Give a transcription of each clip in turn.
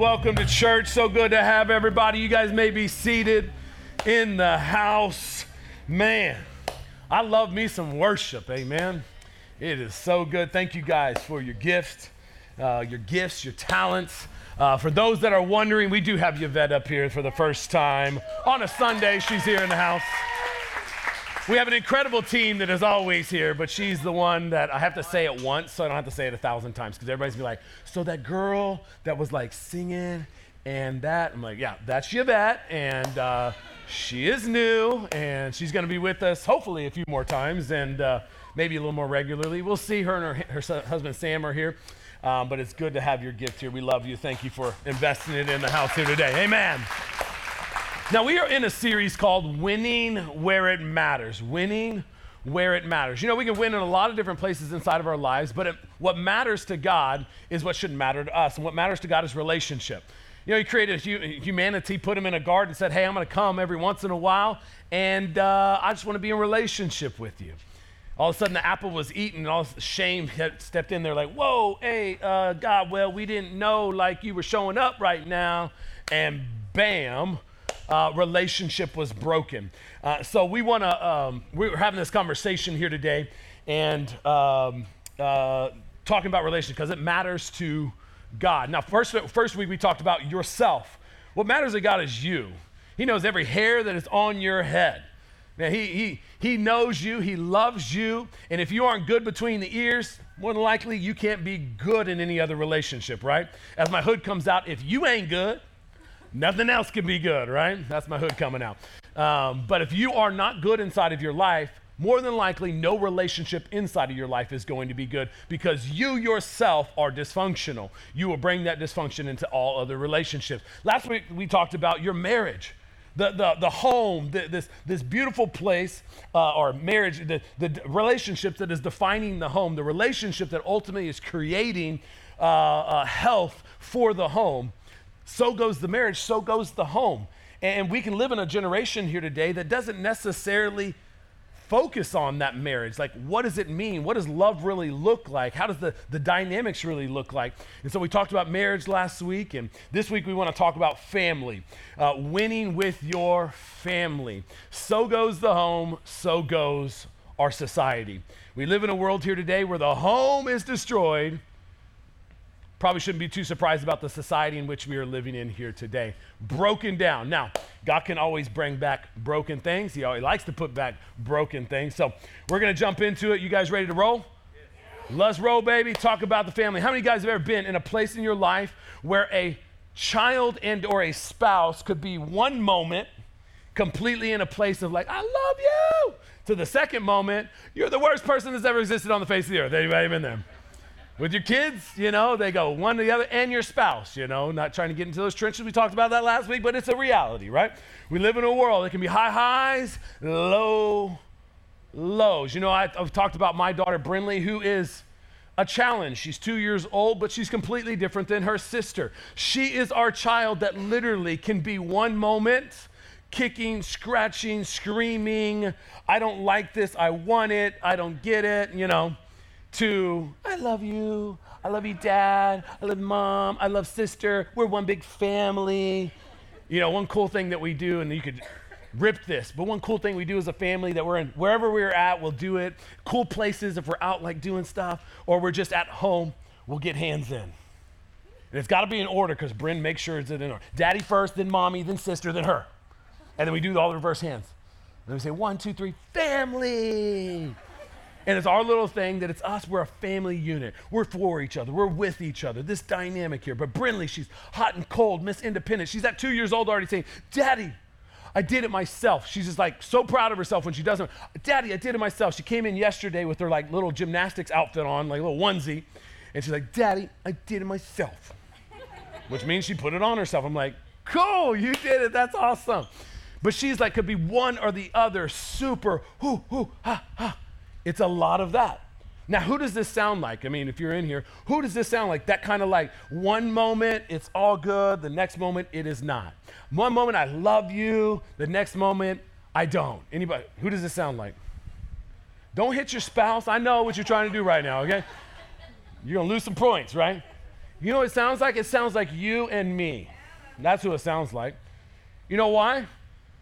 welcome to church. So good to have everybody. You guys may be seated in the house. Man, I love me some worship. Amen. It is so good. Thank you guys for your gifts, uh, your gifts, your talents. Uh, for those that are wondering, we do have Yvette up here for the first time on a Sunday. She's here in the house. We have an incredible team that is always here, but she's the one that I have to say it once, so I don't have to say it a thousand times because everybody's be like, so that girl that was like singing and that, I'm like, yeah, that's Yvette, and uh, she is new, and she's going to be with us hopefully a few more times and uh, maybe a little more regularly. We'll see her and her, her husband Sam are here. Um, but it's good to have your gift here. We love you. Thank you for investing it in the house here today. Amen. Now, we are in a series called Winning Where It Matters. Winning Where It Matters. You know, we can win in a lot of different places inside of our lives, but it, what matters to God is what shouldn't matter to us. And what matters to God is relationship. You know, He created humanity, put him in a garden, said, Hey, I'm going to come every once in a while, and uh, I just want to be in relationship with you. All of a sudden, the apple was eaten, and all shame stepped in there, like, Whoa, hey, uh, God, well, we didn't know like you were showing up right now. And bam, uh, relationship was broken. Uh, so we want to, um, we're having this conversation here today and um, uh, talking about relationship because it matters to God. Now, first, first week we talked about yourself. What matters to God is you. He knows every hair that is on your head. Now, he, he, he knows you, He loves you, and if you aren't good between the ears, more than likely you can't be good in any other relationship, right? As my hood comes out, if you ain't good, Nothing else can be good, right? That's my hood coming out. Um, but if you are not good inside of your life, more than likely, no relationship inside of your life is going to be good because you yourself are dysfunctional. You will bring that dysfunction into all other relationships. Last week, we talked about your marriage. The, the, the home, the, this, this beautiful place, uh, or marriage, the, the relationship that is defining the home, the relationship that ultimately is creating uh, uh, health for the home so goes the marriage, so goes the home. And we can live in a generation here today that doesn't necessarily focus on that marriage. Like, what does it mean? What does love really look like? How does the, the dynamics really look like? And so we talked about marriage last week, and this week we want to talk about family, uh, winning with your family. So goes the home, so goes our society. We live in a world here today where the home is destroyed probably shouldn't be too surprised about the society in which we are living in here today. Broken down. Now, God can always bring back broken things. He always likes to put back broken things. So we're going to jump into it. You guys ready to roll? Let's roll, baby. Talk about the family. How many of you guys have ever been in a place in your life where a child and or a spouse could be one moment completely in a place of like, I love you, to the second moment, you're the worst person that's ever existed on the face of the earth. Anybody been there? With your kids, you know, they go one to the other, and your spouse, you know, not trying to get into those trenches. We talked about that last week, but it's a reality, right? We live in a world that can be high highs, low lows. You know, I, have talked about my daughter, Brinley, who is a challenge. She's two years old, but she's completely different than her sister. She is our child that literally can be one moment kicking, scratching, screaming, I don't like this, I want it, I don't get it, you know to I love you, I love you, dad, I love mom, I love sister, we're one big family. You know, one cool thing that we do, and you could rip this, but one cool thing we do as a family that we're in, wherever we're at, we'll do it. Cool places if we're out like doing stuff, or we're just at home, we'll get hands in. And it's got to be in order because Bryn makes sure it's in order. Daddy first, then mommy, then sister, then her. And then we do all the reverse hands. And then we say, one, two, three, family. And it's our little thing that it's us. We're a family unit. We're for each other. We're with each other. This dynamic here. But Brinley, she's hot and cold, Miss Independent. She's at two years old already saying, Daddy, I did it myself. She's just like so proud of herself when she does it. Daddy, I did it myself. She came in yesterday with her like little gymnastics outfit on, like a little onesie. And she's like, Daddy, I did it myself. Which means she put it on herself. I'm like, cool, you did it. That's awesome. But she's like, could be one or the other, super, hoo, hoo, ha, ha. It's a lot of that. Now, who does this sound like? I mean, if you're in here, who does this sound like? That kind of like one moment it's all good, the next moment it is not. One moment I love you, the next moment I don't. Anybody? Who does this sound like? Don't hit your spouse. I know what you're trying to do right now, okay? You're to lose some points, right? You know what it sounds like? It sounds like you and me. That's who it sounds like. You know why?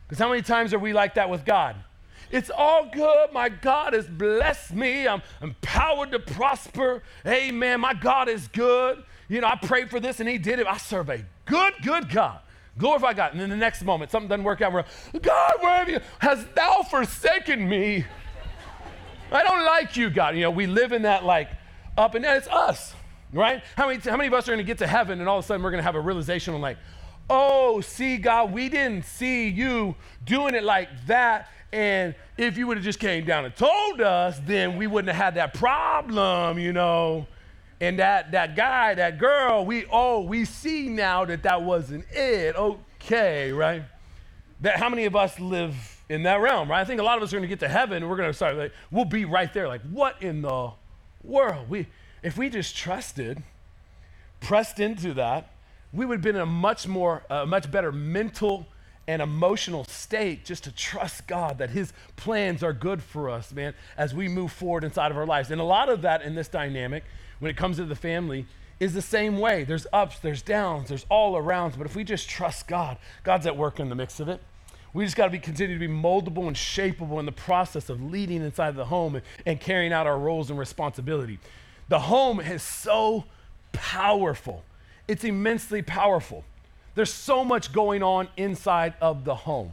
Because how many times are we like that with God? It's all good. My God has blessed me. I'm empowered to prosper. Amen. My God is good. You know, I prayed for this and He did it. I serve a good, good God. Glorify God. And then the next moment, something doesn't work out. We're, God, where have you? Has thou forsaken me? I don't like you, God. You know, we live in that like up and down. It's us, right? How many, how many of us are going to get to heaven and all of a sudden we're going to have a realization of like, oh, see, God, we didn't see you doing it like that. And if you would have just came down and told us, then we wouldn't have had that problem, you know. And that that guy, that girl, we oh, we see now that that wasn't it. Okay, right? That how many of us live in that realm, right? I think a lot of us are going to get to heaven we're going to start like we'll be right there like what in the world? We if we just trusted, pressed into that, we would have been in a much more uh, much better mental and emotional state just to trust God that His plans are good for us, man, as we move forward inside of our lives. And a lot of that in this dynamic when it comes to the family is the same way. There's ups, there's downs, there's all arounds. But if we just trust God, God's at work in the mix of it. We just got to be continue to be moldable and shapeable in the process of leading inside the home and, and carrying out our roles and responsibility. The home is so powerful. It's immensely powerful. There's so much going on inside of the home.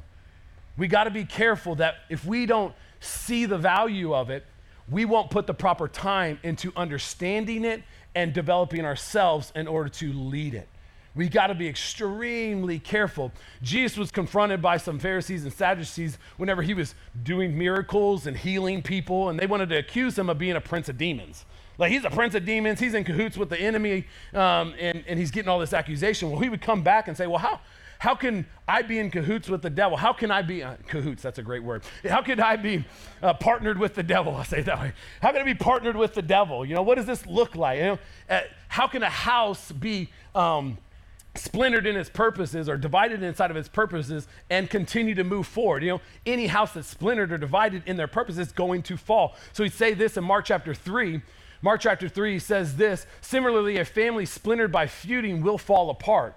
We got to be careful that if we don't see the value of it, we won't put the proper time into understanding it and developing ourselves in order to lead it. We got to be extremely careful. Jesus was confronted by some Pharisees and Sadducees whenever he was doing miracles and healing people, and they wanted to accuse him of being a prince of demons. Like he's a prince of demons, he's in cahoots with the enemy, um, and, and he's getting all this accusation. Well, he would come back and say, Well, how, how can I be in cahoots with the devil? How can I be, uh, cahoots, that's a great word. How could I be uh, partnered with the devil? I'll say it that way. How can I be partnered with the devil? You know, what does this look like? You know, uh, how can a house be um, splintered in its purposes or divided inside of its purposes and continue to move forward? You know, any house that's splintered or divided in their purposes is going to fall. So we say this in Mark chapter 3. Mark chapter 3 says this Similarly, a family splintered by feuding will fall apart.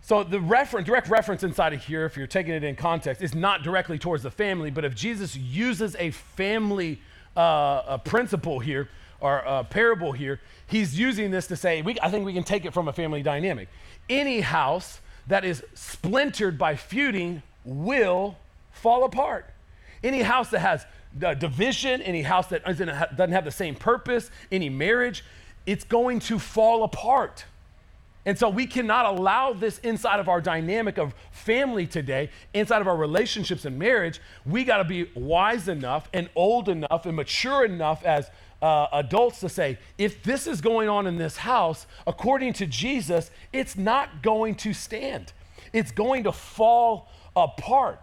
So the reference, direct reference inside of here, if you're taking it in context, is not directly towards the family, but if Jesus uses a family uh, a principle here or a parable here, he's using this to say, we, I think we can take it from a family dynamic. Any house that is splintered by feuding will fall apart. Any house that has division, any house that doesn't have the same purpose, any marriage, it's going to fall apart. And so we cannot allow this inside of our dynamic of family today, inside of our relationships and marriage. We got to be wise enough and old enough and mature enough as uh, adults to say, if this is going on in this house, according to Jesus, it's not going to stand. It's going to fall apart.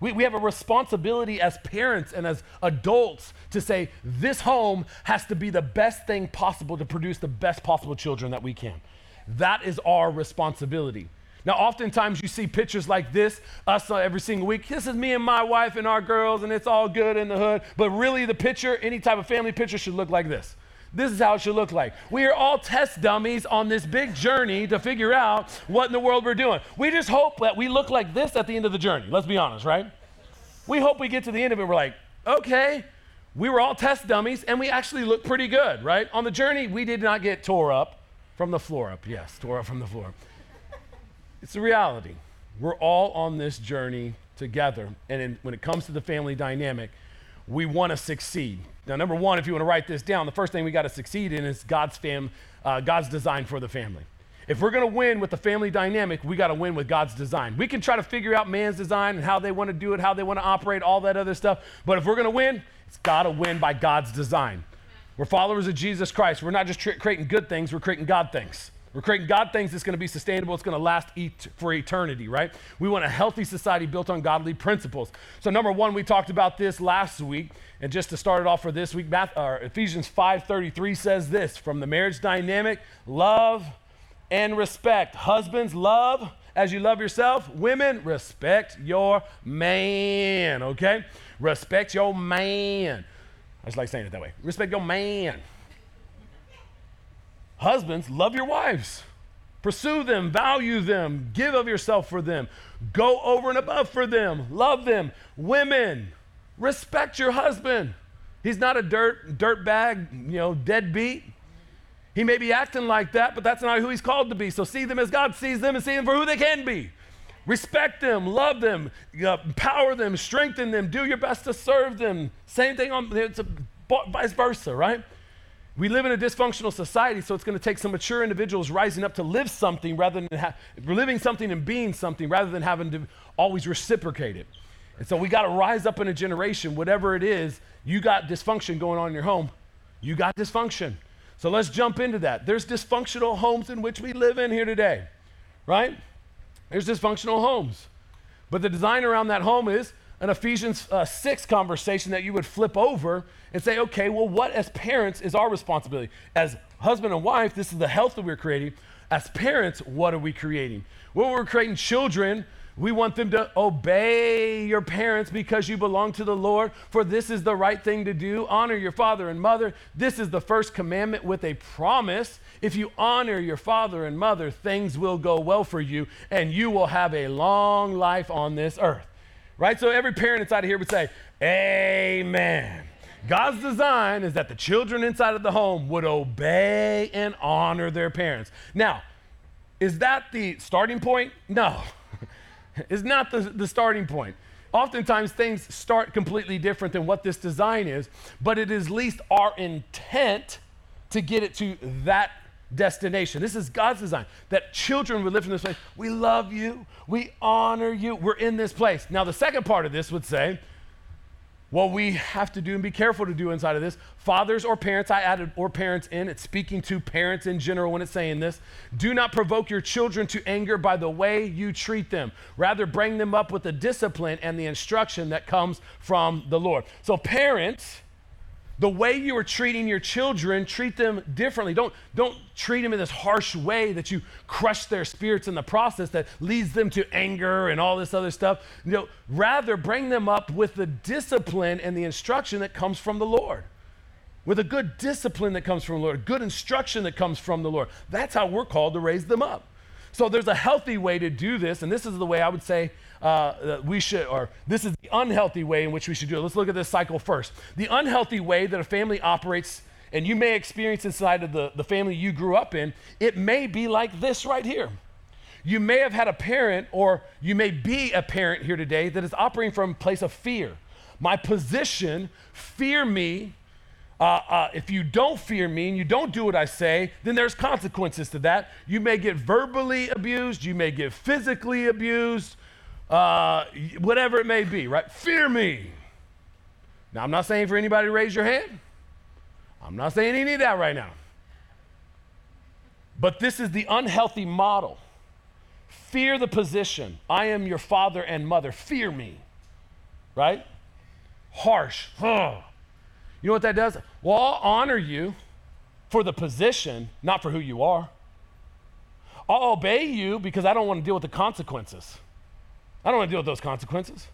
We, we have a responsibility as parents and as adults to say, this home has to be the best thing possible to produce the best possible children that we can. That is our responsibility. Now, oftentimes you see pictures like this, us uh, every single week. This is me and my wife and our girls, and it's all good in the hood. But really, the picture, any type of family picture, should look like this. This is how it should look like. We are all test dummies on this big journey to figure out what in the world we're doing. We just hope that we look like this at the end of the journey. Let's be honest, right? We hope we get to the end of it, we're like, okay, we were all test dummies, and we actually look pretty good, right? On the journey, we did not get tore up from the floor up, yes, tore up from the floor. It's the reality. We're all on this journey together. And in, when it comes to the family dynamic, we want to succeed. Now, number one, if you want to write this down, the first thing we got to succeed in is God's, fam, uh, God's design for the family. If we're going to win with the family dynamic, we got to win with God's design. We can try to figure out man's design and how they want to do it, how they want to operate, all that other stuff. But if we're going to win, it's got to win by God's design. We're followers of Jesus Christ. We're not just creating good things, we're creating God things. We're creating God things that's going to be sustainable, it's going to last et- for eternity, right? We want a healthy society built on godly principles. So, number one, we talked about this last week. And just to start it off for this week, Math, uh, Ephesians 5.33 says this, from the marriage dynamic, love and respect. Husbands, love as you love yourself. Women, respect your man, okay? Respect your man. I just like saying it that way. Respect your man. Husbands, love your wives. Pursue them, value them, give of yourself for them, go over and above for them, love them. Women, respect your husband. He's not a dirt dirt bag, you know, deadbeat. He may be acting like that, but that's not who he's called to be. So see them as God sees them and see them for who they can be. Respect them, love them, uh, empower them, strengthen them, do your best to serve them. Same thing on it's a, vice versa, right? We live in a dysfunctional society, so it's going to take some mature individuals rising up to live something rather than ha- living something and being something rather than having to always reciprocate it. And so we got to rise up in a generation, whatever it is, you got dysfunction going on in your home, you got dysfunction. So let's jump into that. There's dysfunctional homes in which we live in here today, right? There's dysfunctional homes. But the design around that home is an Ephesians uh, 6 conversation that you would flip over and say, okay, well, what as parents is our responsibility? As husband and wife, this is the health that we're creating. As parents, what are we creating? When we're creating children, we want them to obey your parents because you belong to the Lord, for this is the right thing to do. Honor your father and mother. This is the first commandment with a promise. If you honor your father and mother, things will go well for you, and you will have a long life on this earth. Right? So every parent inside of here would say, Amen. God's design is that the children inside of the home would obey and honor their parents. Now, is that the starting point? No it's not the, the starting point. Oftentimes, things start completely different than what this design is, but it is least our intent to get it to that destination. This is God's design that children would live in this place. We love you, we honor you, we're in this place. Now, the second part of this would say, what we have to do and be careful to do inside of this fathers or parents i added or parents in it's speaking to parents in general when it's saying this do not provoke your children to anger by the way you treat them rather bring them up with the discipline and the instruction that comes from the lord so parents the way you are treating your children, treat them differently. Don't, don't treat them in this harsh way that you crush their spirits in the process that leads them to anger and all this other stuff. You know, rather, bring them up with the discipline and the instruction that comes from the Lord. With a good discipline that comes from the Lord, a good instruction that comes from the Lord. That's how we're called to raise them up. So there's a healthy way to do this, and this is the way I would say uh, we should, or this is the unhealthy way in which we should do it. Let's look at this cycle first. The unhealthy way that a family operates, and you may experience inside of the, the family you grew up in, it may be like this right here. You may have had a parent, or you may be a parent here today that is operating from a place of fear. My position, fear me, uh, uh, if you don't fear me and you don't do what I say, then there's consequences to that. You may get verbally abused, you may get physically abused, uh, whatever it may be, right? Fear me. Now, I'm not saying for anybody to raise your hand. I'm not saying any of that right now. But this is the unhealthy model. Fear the position. I am your father and mother. Fear me. Right? Harsh. You know what that does? Well, I'll honor you for the position, not for who you are. I'll obey you because I don't want to deal with the consequences. I don't want to deal with those consequences.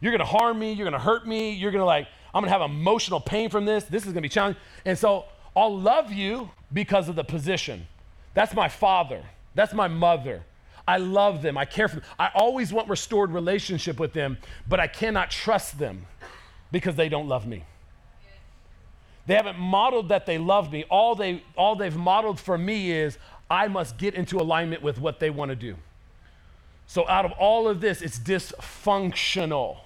You're going to harm me. You're going to hurt me. You're going to like, I'm going to have emotional pain from this. This is going to be challenging. And so I'll love you because of the position. That's my father. That's my mother. I love them. I care for them. I always want restored relationship with them, but I cannot trust them because they don't love me. They haven't modeled that they love me. All, they, all they've modeled for me is I must get into alignment with what they want to do. So, out of all of this, it's dysfunctional.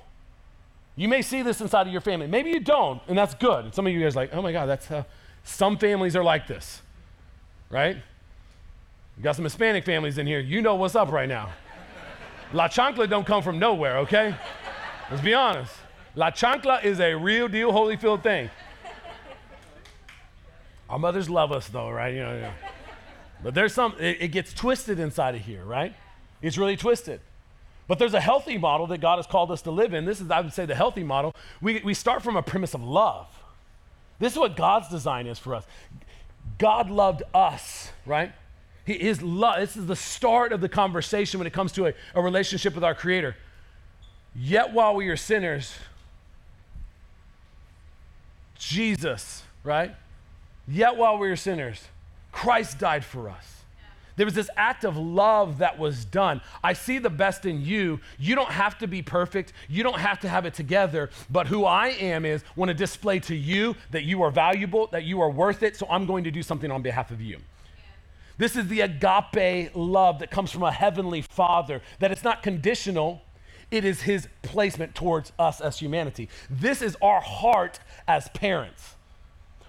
You may see this inside of your family. Maybe you don't, and that's good. And some of you guys are like, oh my God, that's some families are like this, right? You got some Hispanic families in here. You know what's up right now. La chancla don't come from nowhere, okay? Let's be honest. La chancla is a real deal holy Holyfield thing. Our mothers love us though, right? You know, you know. But there's some, it, it gets twisted inside of here, right? It's really twisted. But there's a healthy model that God has called us to live in. This is, I would say, the healthy model. We, we start from a premise of love. This is what God's design is for us. God loved us, right? He, his love, this is the start of the conversation when it comes to a, a relationship with our Creator. Yet while we are sinners, Jesus, right? Yet while we are sinners, Christ died for us. There was this act of love that was done. I see the best in you. You don't have to be perfect. You don't have to have it together. But who I am is want to display to you that you are valuable, that you are worth it. So I'm going to do something on behalf of you. This is the agape love that comes from a heavenly father, that it's not conditional, it is his placement towards us as humanity. This is our heart as parents.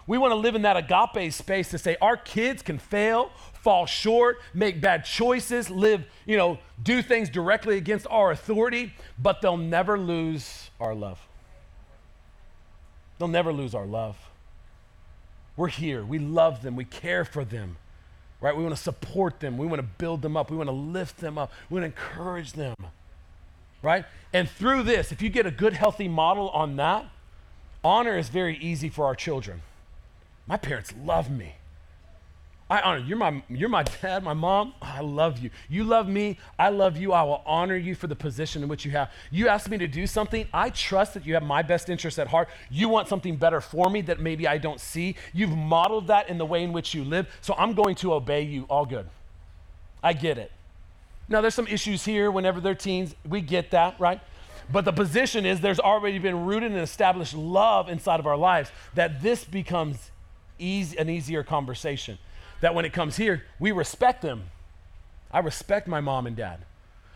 We want to live in that agape space to say our kids can fail, fall short, make bad choices, live, you know, do things directly against our authority, but they'll never lose our love. They'll never lose our love. We're here. We love them. We care for them. Right? We want to support them. We want to build them up. We want to lift them up. We want to encourage them. Right? And through this, if you get a good, healthy model on that, honor is very easy for our children. My parents love me. I honor you. You're my, you're my dad, my mom. I love you. You love me. I love you. I will honor you for the position in which you have. You ask me to do something. I trust that you have my best interest at heart. You want something better for me that maybe I don't see. You've modeled that in the way in which you live. So I'm going to obey you. All good. I get it. Now, there's some issues here whenever they're teens. We get that, right? But the position is there's already been rooted and established love inside of our lives that this becomes easy, an easier conversation. That when it comes here, we respect them. I respect my mom and dad.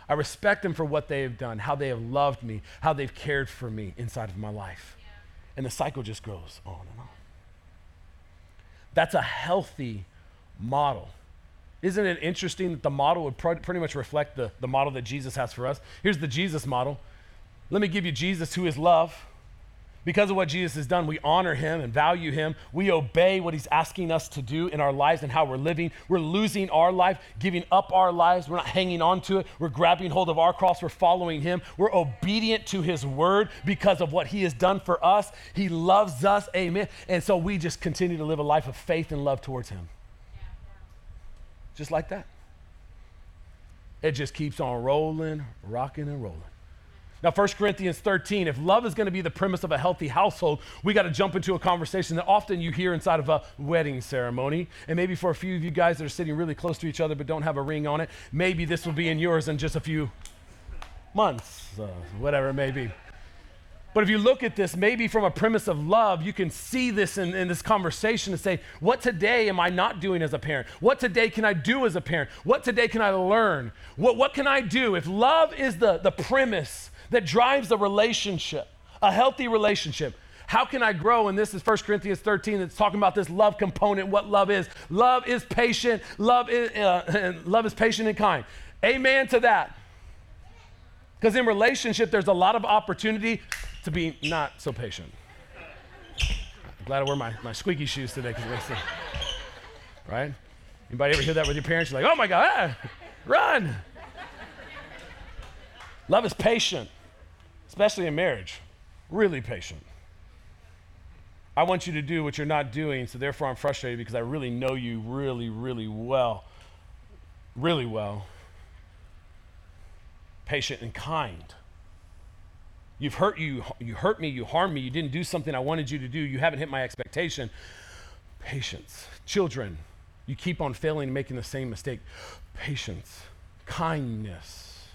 I respect them for what they have done, how they have loved me, how they've cared for me inside of my life. Yeah. And the cycle just goes on and on. That's a healthy model. Isn't it interesting that the model would pr- pretty much reflect the, the model that Jesus has for us? Here's the Jesus model. Let me give you Jesus, who is love. Because of what Jesus has done, we honor him and value him. We obey what he's asking us to do in our lives and how we're living. We're losing our life, giving up our lives. We're not hanging on to it. We're grabbing hold of our cross. We're following him. We're obedient to his word because of what he has done for us. He loves us. Amen. And so we just continue to live a life of faith and love towards him. Just like that. It just keeps on rolling, rocking, and rolling. Now, 1 Corinthians 13, if love is going to be the premise of a healthy household, we got to jump into a conversation that often you hear inside of a wedding ceremony. And maybe for a few of you guys that are sitting really close to each other but don't have a ring on it, maybe this will be in yours in just a few months, uh, whatever it may be. But if you look at this, maybe from a premise of love, you can see this in, in, this conversation and say, What today am I not doing as a parent? What today can I do as a parent? What today can I learn? What, what can I do? If love is the, the premise that drives a relationship, a healthy relationship. How can I grow? And this is 1 Corinthians 13 that's talking about this love component, what love is. Love is patient, love is, uh, love is patient and kind. Amen to that. Because in relationship, there's a lot of opportunity to be not so patient. I'm glad I wear my, my squeaky shoes today because it. Right? Anybody ever hear that with your parents? You're like, oh my God, ah, run. Love is patient especially in marriage, really patient. I want you to do what you're not doing, so therefore I'm frustrated because I really know you really, really well. Really well. Patient and kind. You've hurt you, you hurt me, you harmed me, you didn't do something I wanted you to do, you haven't hit my expectation. Patience. Children, you keep on failing and making the same mistake. Patience. Kindness.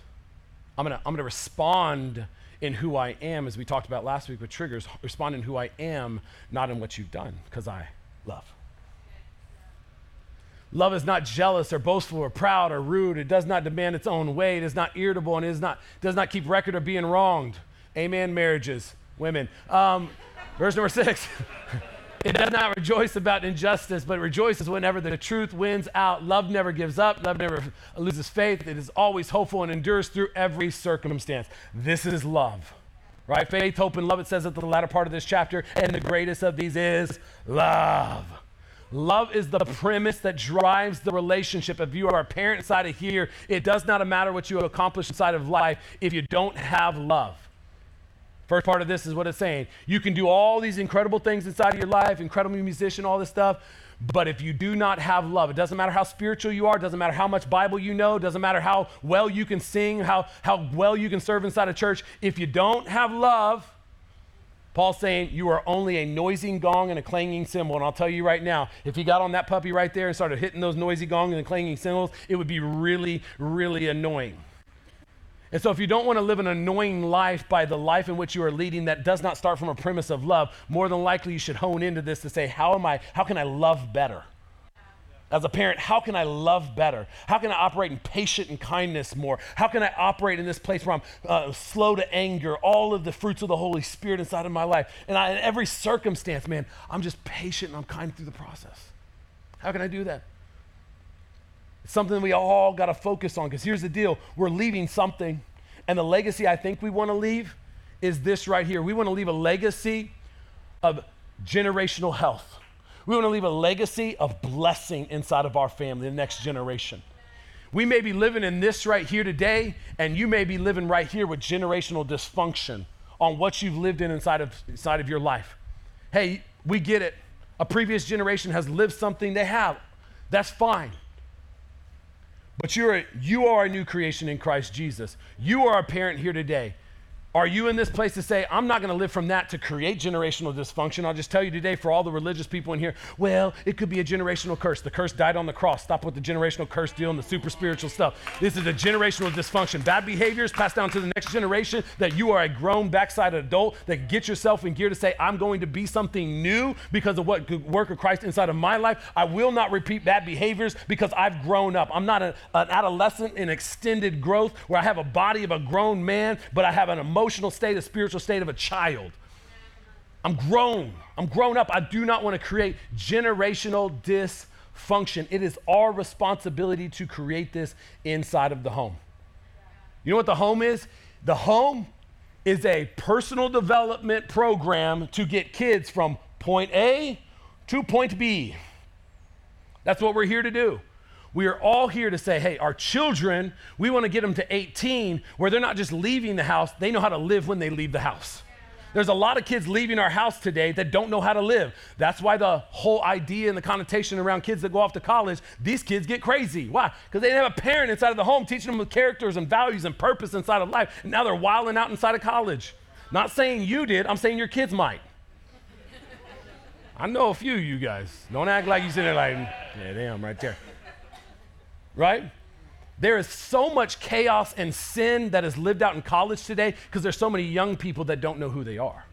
I'm gonna, I'm gonna respond in who I am, as we talked about last week with triggers, respond in who I am, not in what you've done, because I love. Love is not jealous or boastful or proud or rude. It does not demand its own way. It is not irritable and it is not, does not keep record of being wronged. Amen, marriages, women. Um, verse number six. It does not rejoice about injustice, but rejoices whenever the truth wins out. Love never gives up. Love never loses faith. It is always hopeful and endures through every circumstance. This is love. Right? Faith, hope, and love, it says at the latter part of this chapter. And the greatest of these is love. Love is the premise that drives the relationship. If you are a parent inside of here, it does not matter what you accomplish inside of life if you don't have love. First part of this is what it's saying. You can do all these incredible things inside of your life, incredible musician, all this stuff. But if you do not have love, it doesn't matter how spiritual you are, doesn't matter how much Bible you know, doesn't matter how well you can sing, how, how well you can serve inside a church. If you don't have love, Paul's saying you are only a noisy gong and a clanging cymbal. And I'll tell you right now, if he got on that puppy right there and started hitting those noisy gongs and clanging cymbals, it would be really, really annoying. And so, if you don't want to live an annoying life by the life in which you are leading that does not start from a premise of love, more than likely you should hone into this to say, how am I, how can I love better? As a parent, how can I love better? How can I operate in patience and kindness more? How can I operate in this place where I'm uh, slow to anger, all of the fruits of the Holy Spirit inside of my life? And I, in every circumstance, man, I'm just patient and I'm kind through the process. How can I do that? It's something we all got to focus on because here's the deal we're leaving something, and the legacy I think we want to leave is this right here. We want to leave a legacy of generational health. We want to leave a legacy of blessing inside of our family, the next generation. We may be living in this right here today, and you may be living right here with generational dysfunction on what you've lived in inside of, inside of your life. Hey, we get it. A previous generation has lived something they have. That's fine. But you're a, you are a new creation in Christ Jesus. You are a parent here today. Are you in this place to say, I'm not going to live from that to create generational dysfunction? I'll just tell you today, for all the religious people in here, well, it could be a generational curse. The curse died on the cross. Stop with the generational curse deal and the super spiritual stuff. This is a generational dysfunction. Bad behaviors passed down to the next generation that you are a grown backside adult that get yourself in gear to say, I'm going to be something new because of what good work of Christ inside of my life. I will not repeat bad behaviors because I've grown up. I'm not a, an adolescent in extended growth where I have a body of a grown man, but I have an emotion emotional state, a spiritual state of a child. I'm grown. I'm grown up. I do not want to create generational dysfunction. It is our responsibility to create this inside of the home. You know what the home is? The home is a personal development program to get kids from point A to point B. That's what we're here to do. We are all here to say, hey, our children, we want to get them to 18 where they're not just leaving the house, they know how to live when they leave the house. There's a lot of kids leaving our house today that don't know how to live. That's why the whole idea and the connotation around kids that go off to college, these kids get crazy. Why? Because they didn't have a parent inside of the home teaching them the characters and values and purpose inside of life. And now they're wilding out inside of college. Not saying you did, I'm saying your kids might. I know a few of you guys. Don't act like you sitting there like, yeah, damn, right there right? There is so much chaos and sin that is lived out in college today because there's so many young people that don't know who they are.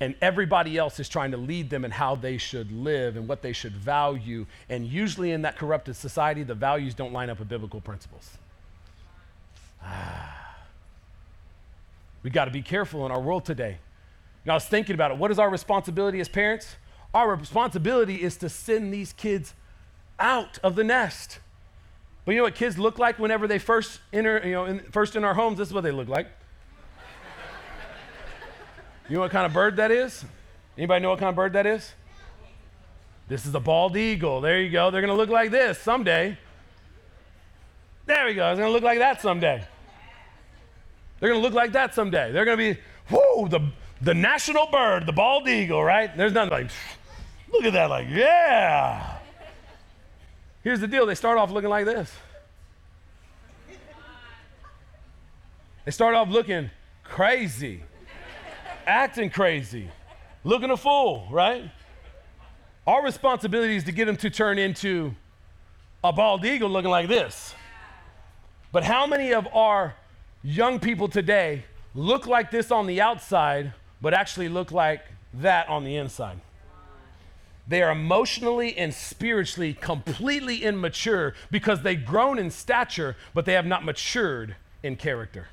And everybody else is trying to lead them in how they should live and what they should value. And usually in that corrupted society, the values don't line up with biblical principles. Ah. We got to be careful in our world today. Now, I was thinking about it. What is our responsibility as parents? Our responsibility is to send these kids out of the nest. But you know what kids look like whenever they first enter, you know, in, first in our homes? This is what they look like. you know what kind of bird that is? Anybody know what kind of bird that is? This is a bald eagle. There you go. They're going to look like this someday. There we go. It's going to look like that someday. They're going to look like that someday. They're going to be, whoa, the, the national bird, the bald eagle, right? There's nothing like, look at that, like, yeah. Here's the deal they start off looking like this. They start off looking crazy, acting crazy, looking a fool, right? Our responsibility is to get them to turn into a bald eagle looking like this. But how many of our young people today look like this on the outside, but actually look like that on the inside? They are emotionally and spiritually completely immature because they've grown in stature, but they have not matured in character.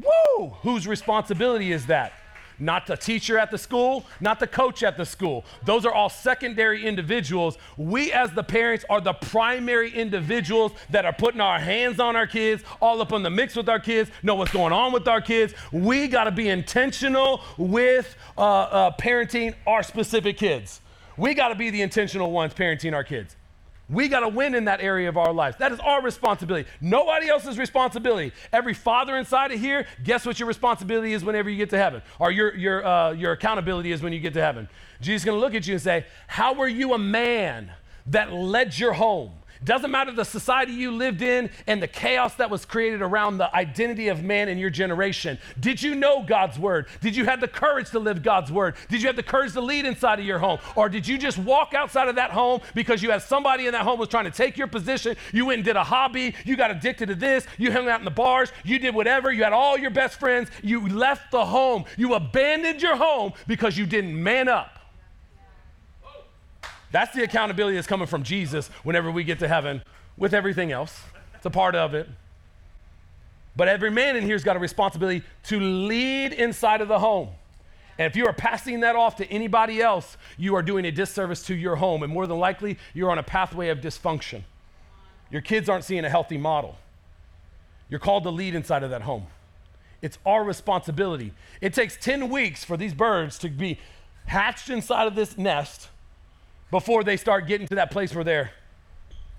Woo! Whose responsibility is that? Not the teacher at the school, not the coach at the school. Those are all secondary individuals. We, as the parents, are the primary individuals that are putting our hands on our kids, all up on the mix with our kids, know what's going on with our kids. We got to be intentional with uh, uh, parenting our specific kids. We got to be the intentional ones parenting our kids. We got to win in that area of our lives. That is our responsibility. Nobody else's responsibility. Every father inside of here, guess what your responsibility is whenever you get to heaven? Or your, your, uh, your accountability is when you get to heaven. Jesus is going to look at you and say, How were you a man that led your home? Doesn't matter the society you lived in and the chaos that was created around the identity of man in your generation. Did you know God's word? Did you have the courage to live God's word? Did you have the courage to lead inside of your home? Or did you just walk outside of that home because you had somebody in that home was trying to take your position? You went and did a hobby, you got addicted to this, you hung out in the bars, you did whatever, you had all your best friends, you left the home, you abandoned your home because you didn't man up. That's the accountability that's coming from Jesus whenever we get to heaven with everything else. It's a part of it. But every man in here's got a responsibility to lead inside of the home. And if you are passing that off to anybody else, you are doing a disservice to your home. And more than likely, you're on a pathway of dysfunction. Your kids aren't seeing a healthy model. You're called to lead inside of that home. It's our responsibility. It takes 10 weeks for these birds to be hatched inside of this nest before they start getting to that place where they're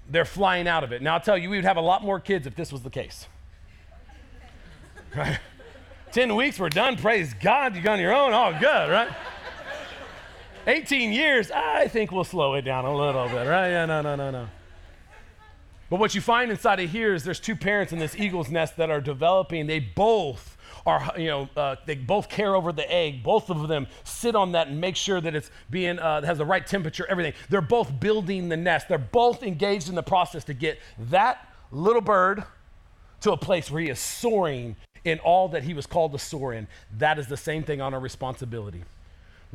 they're flying out of it. Now I'll tell you, we would have a lot more kids if this was the case. Right? 10 weeks, we're done. Praise God, you're on your own. All good, right? 18 years, I think we'll slow it down a little bit, right? Yeah, no, no, no, no. But what you find inside of here is there's two parents in this eagle's nest that are developing. They both are, you know, uh, they both care over the egg. Both of them sit on that and make sure that it's being, uh, has the right temperature, everything. They're both building the nest. They're both engaged in the process to get that little bird to a place where he is soaring in all that he was called to soar in. That is the same thing on our responsibility.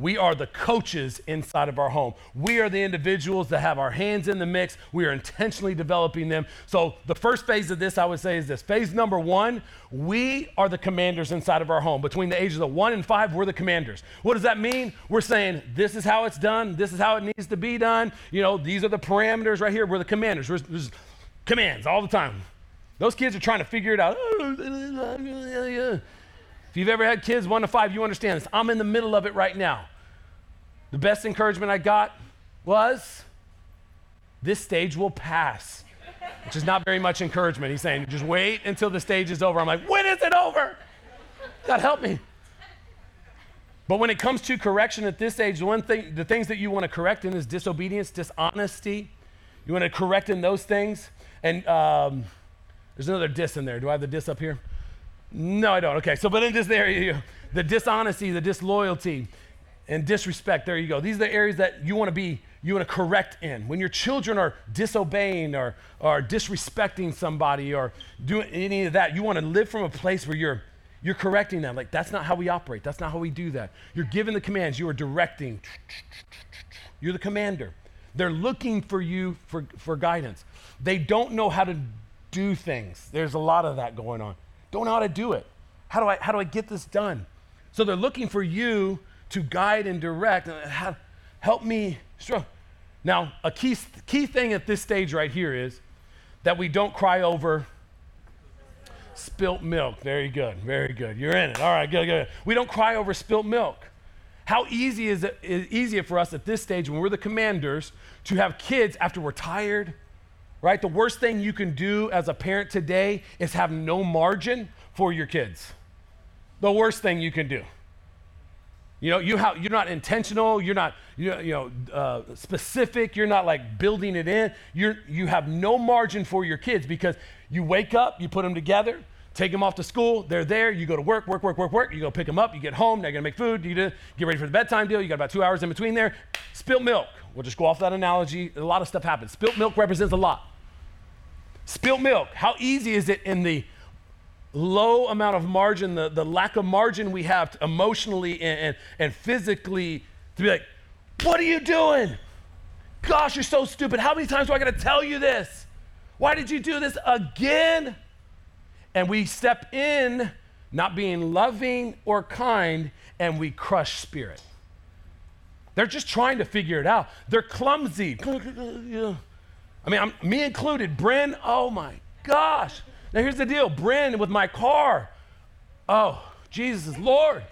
We are the coaches inside of our home. We are the individuals that have our hands in the mix. We are intentionally developing them. So, the first phase of this, I would say, is this phase number one we are the commanders inside of our home. Between the ages of one and five, we're the commanders. What does that mean? We're saying, this is how it's done, this is how it needs to be done. You know, these are the parameters right here. We're the commanders. We're, we're commands all the time. Those kids are trying to figure it out. If you've ever had kids one to five, you understand this. I'm in the middle of it right now. The best encouragement I got was this stage will pass, which is not very much encouragement. He's saying, just wait until the stage is over. I'm like, when is it over? God help me. But when it comes to correction at this age, the one thing, the things that you want to correct in is disobedience, dishonesty. You want to correct in those things. And um, there's another dis in there. Do I have the dis up here? No, I don't. Okay, so but in this area, the dishonesty, the disloyalty, and disrespect. There you go. These are the areas that you want to be, you want to correct in. When your children are disobeying or, or disrespecting somebody or doing any of that, you want to live from a place where you're you're correcting them. Like that's not how we operate. That's not how we do that. You're giving the commands. You are directing. You're the commander. They're looking for you for, for guidance. They don't know how to do things. There's a lot of that going on. Don't know how to do it. How do I, how do I get this done? So they're looking for you to guide and direct. Uh, and help me. Now, a key, key thing at this stage right here is that we don't cry over spilt milk. Very good, very good. You're in it. All right, good, good. We don't cry over spilt milk. How easy is it is easier for us at this stage when we're the commanders to have kids after we're tired, right? The worst thing you can do as a parent today is have no margin for your kids. The worst thing you can do. You know, you have, you're not intentional, you're not you know, uh, specific, you're not like building it in. You're, you have no margin for your kids because you wake up, you put them together, take them off to school, they're there, you go to work, work, work, work, work, you go pick them up, you get home, they're gonna make food, you get ready for the bedtime deal, you got about two hours in between there. Spilt milk, we'll just go off that analogy, a lot of stuff happens. Spilt milk represents a lot. Spilt milk, how easy is it in the low amount of margin, the, the lack of margin we have emotionally and, and, and physically to be like, what are you doing? Gosh, you're so stupid. How many times do I got to tell you this? Why did you do this again? And we step in not being loving or kind and we crush spirit. They're just trying to figure it out. They're clumsy. I mean, I'm, me included. Bryn, oh my gosh. Now, here's the deal Bryn with my car. Oh, Jesus is Lord.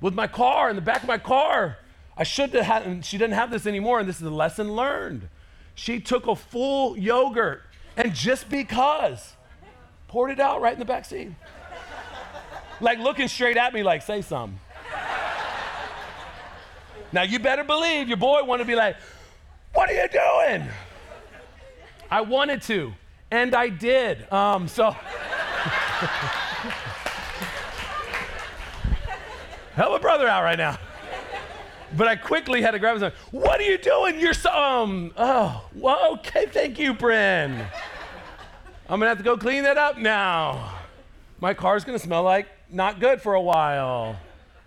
with my car, in the back of my car. I should have had, she didn't have this anymore, and this is a lesson learned. She took a full yogurt and just because poured it out right in the back seat. like looking straight at me, like, say something. now, you better believe your boy wanted to be like, What are you doing? I wanted to, and I did. Um, so, help a brother out right now. But I quickly had to grab his. arm. What are you doing? You're so um. Oh, well, okay. Thank you, Bryn. I'm gonna have to go clean that up now. My car's gonna smell like not good for a while.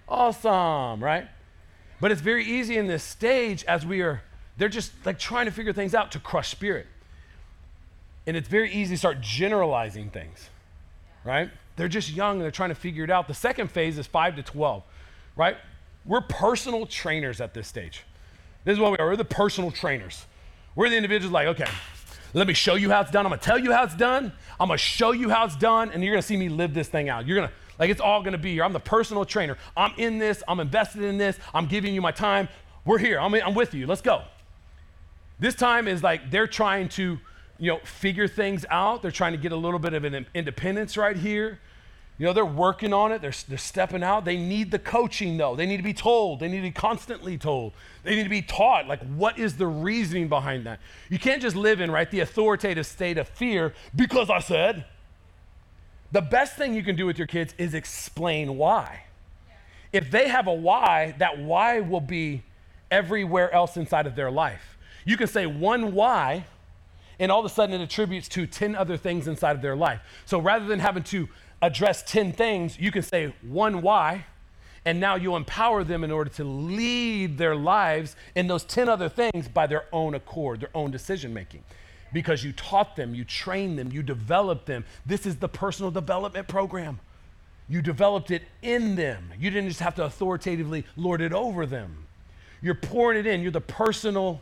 Awesome, right? But it's very easy in this stage as we are, they're just like trying to figure things out to crush spirit. And it's very easy to start generalizing things, right? They're just young and they're trying to figure it out. The second phase is 5 to 12, right? We're personal trainers at this stage. This is what we are. We're the personal trainers. We're the individuals like, okay, let me show you how it's done. I'm gonna tell you how it's done. I'm gonna show you how it's done, and you're gonna see me live this thing out. You're gonna, like, it's all gonna be here. I'm the personal trainer. I'm in this, I'm invested in this, I'm giving you my time. We're here. I'm, I'm with you. Let's go. This time is like they're trying to you know, figure things out. They're trying to get a little bit of an independence right here. You know, they're working on it. They're, they're stepping out. They need the coaching, though. They need to be told. They need to be constantly told. They need to be taught, like, what is the reasoning behind that? You can't just live in, right, the authoritative state of fear because I said. The best thing you can do with your kids is explain why. If they have a why, that why will be everywhere else inside of their life. You can say one why and all of a sudden it attributes to 10 other things inside of their life. So rather than having to address 10 things, you can say one why, and now you empower them in order to lead their lives in those 10 other things by their own accord, their own decision making. Because you taught them, you trained them, you developed them. This is the personal development program. You developed it in them. You didn't just have to authoritatively lord it over them. You're pouring it in. You're the personal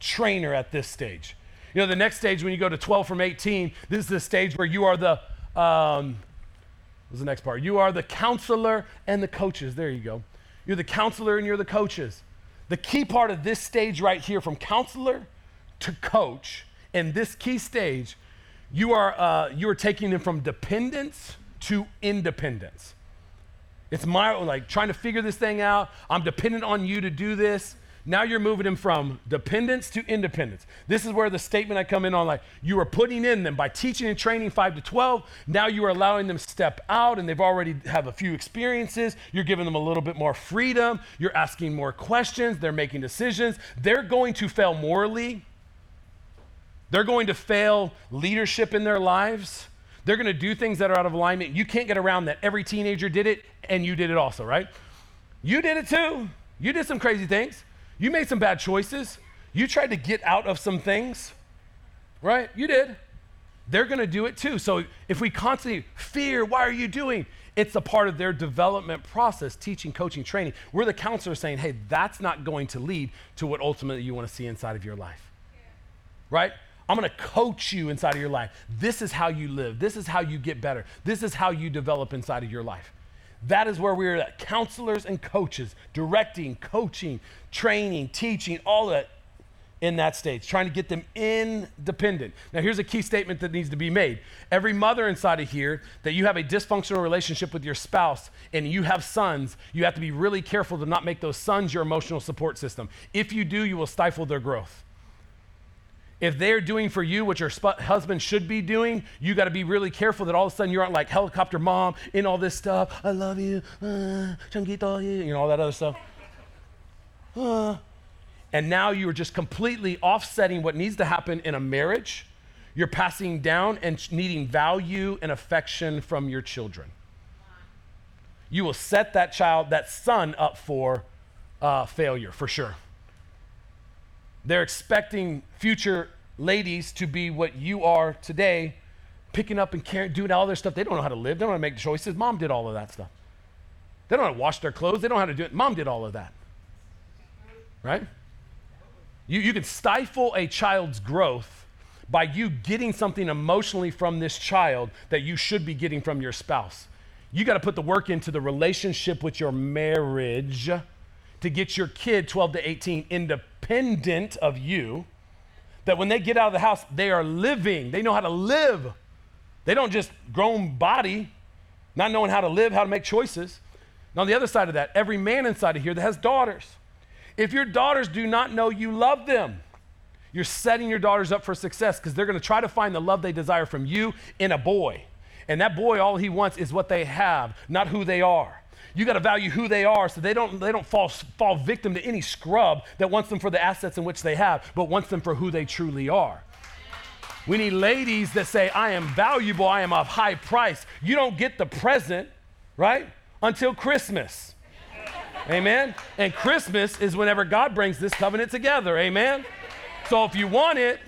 trainer at this stage. You know, the next stage when you go to 12 from 18, this is the stage where you are the, um, what's the next part? You are the counselor and the coaches. There you go. You're the counselor and you're the coaches. The key part of this stage right here, from counselor to coach, in this key stage, you are, uh, you are taking them from dependence to independence. It's my, like, trying to figure this thing out. I'm dependent on you to do this. Now you're moving them from dependence to independence. This is where the statement I come in on like you are putting in them by teaching and training 5 to 12. Now you are allowing them step out and they've already have a few experiences. You're giving them a little bit more freedom. You're asking more questions. They're making decisions. They're going to fail morally. They're going to fail leadership in their lives. They're going to do things that are out of alignment. You can't get around that. Every teenager did it and you did it also, right? You did it too. You did some crazy things. You made some bad choices. You tried to get out of some things, right? You did. They're going to do it too. So if we constantly fear, why are you doing? It's a part of their development process, teaching, coaching, training. We're the counselor saying, hey, that's not going to lead to what ultimately you want to see inside of your life. Right? I'm going to coach you inside of your life. This is how you live. This is how you get better. This is how you develop inside of your life. That is where we're at counselors and coaches, directing, coaching, training, teaching, all that in that stage, trying to get them independent. Now, here's a key statement that needs to be made. Every mother inside of here, that you have a dysfunctional relationship with your spouse and you have sons, you have to be really careful to not make those sons your emotional support system. If you do, you will stifle their growth if they're doing for you what your sp- husband should be doing, you got to be really careful that all of a sudden you're not like helicopter mom in all this stuff. I love you, uh, you know, all that other stuff. Uh. And now you are just completely offsetting what needs to happen in a marriage. You're passing down and needing value and affection from your children. You will set that child, that son, up for uh, failure for sure. They're expecting future ladies to be what you are today, picking up and doing all their stuff. They don't know how to live. They don't know how to make choices. Mom did all of that stuff. They don't know how to wash their clothes. They don't know how to do it. Mom did all of that. Right? You, you can stifle a child's growth by you getting something emotionally from this child that you should be getting from your spouse. You got to put the work into the relationship with your marriage to get your kid 12 to 18 independent of you that when they get out of the house, they are living. They know how to live. They don't just grown body, not knowing how to live, how to make choices. And on the other side of that, every man inside of here that has daughters, if your daughters do not know you love them, you're setting your daughters up for success because they're going to try to find the love they desire from you in a boy. And that boy, all he wants is what they have, not who they are. You got to value who they are so they don't, they don't fall, fall victim to any scrub that wants them for the assets in which they have, but wants them for who they truly are. We need ladies that say, I am valuable, I am of high price. You don't get the present, right, until Christmas. Amen? And Christmas is whenever God brings this covenant together. Amen? So if you want it,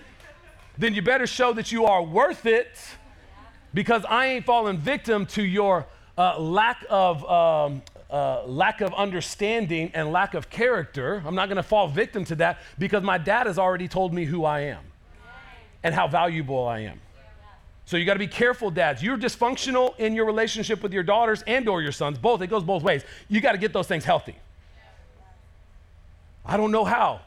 then you better show that you are worth it because I ain't falling victim to your uh, lack of. Um, uh, lack of understanding and lack of character. I'm not going to fall victim to that because my dad has already told me who I am and how valuable I am. So you got to be careful, dads. You're dysfunctional in your relationship with your daughters and or your sons, both. It goes both ways. You got to get those things healthy. I don't know how.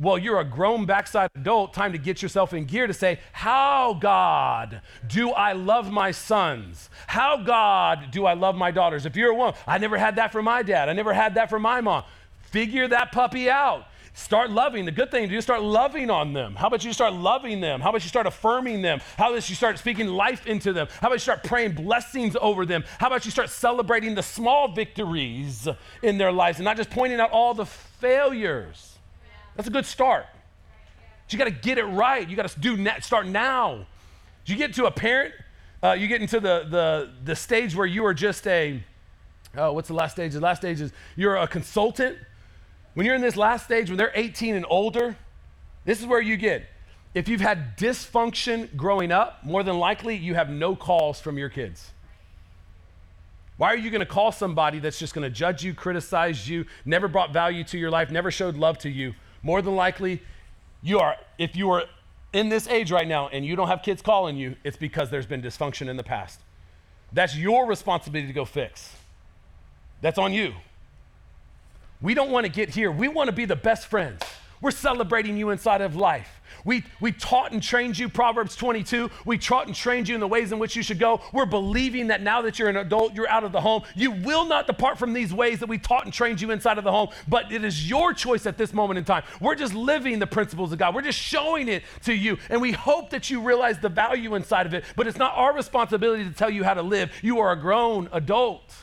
Well, you're a grown backside adult, time to get yourself in gear to say, How, God, do I love my sons? How, God, do I love my daughters? If you're a woman, I never had that from my dad. I never had that from my mom. Figure that puppy out. Start loving. The good thing to do is start loving on them. How about you start loving them? How about you start affirming them? How about you start speaking life into them? How about you start praying blessings over them? How about you start celebrating the small victories in their lives and not just pointing out all the failures? That's a good start. But you got to get it right. You got to do na- start now. You get to a parent, uh, you get into the, the, the stage where you are just a, oh, what's the last stage? The last stage is you're a consultant when you're in this last stage, when they're 18 and older, this is where you get. If you've had dysfunction growing up, more than likely you have no calls from your kids. Why are you going to call somebody that's just going to judge you, criticize you, never brought value to your life, never showed love to you? More than likely, you are, if you are in this age right now and you don't have kids calling you, it's because there's been dysfunction in the past. That's your responsibility to go fix. That's on you. We don't want to get here. We want to be the best friends. We're celebrating you inside of life. We, we taught and trained you, Proverbs 22. We taught and trained you in the ways in which you should go. We're believing that now that you're an adult, you're out of the home. You will not depart from these ways that we taught and trained you inside of the home, but it is your choice at this moment in time. We're just living the principles of God. We're just showing it to you, and we hope that you realize the value inside of it, but it's not our responsibility to tell you how to live. You are a grown adult.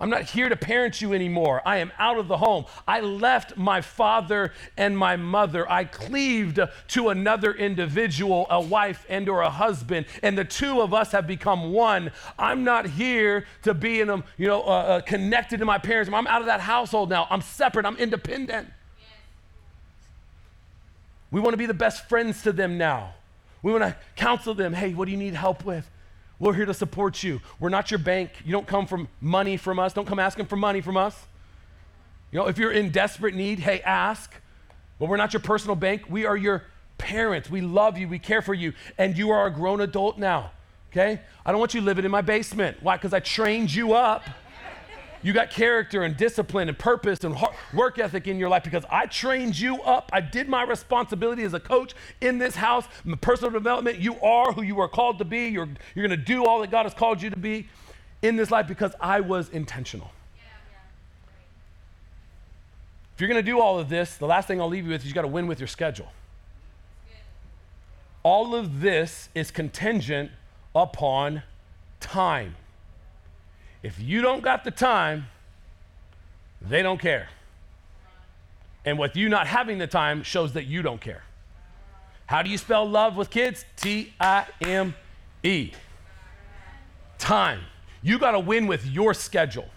I'm not here to parent you anymore. I am out of the home. I left my father and my mother. I cleaved to another individual, a wife and or a husband, and the two of us have become one. I'm not here to be in them, you know, uh, uh, connected to my parents. I'm out of that household now. I'm separate. I'm independent. We want to be the best friends to them now. We want to counsel them. Hey, what do you need help with? We're here to support you. We're not your bank. You don't come from money from us. Don't come asking for money from us. You know, if you're in desperate need, hey, ask. But we're not your personal bank. We are your parents. We love you. We care for you. And you are a grown adult now. Okay? I don't want you living in my basement. Why? Because I trained you up. You got character and discipline and purpose and work ethic in your life because I trained you up. I did my responsibility as a coach in this house. Personal development, you are who you are called to be. You're, you're going to do all that God has called you to be in this life because I was intentional. If you're going to do all of this, the last thing I'll leave you with is you got to win with your schedule. All of this is contingent upon time. If you don't got the time, they don't care. And with you not having the time shows that you don't care. How do you spell love with kids? T I M E. Time. You got to win with your schedule.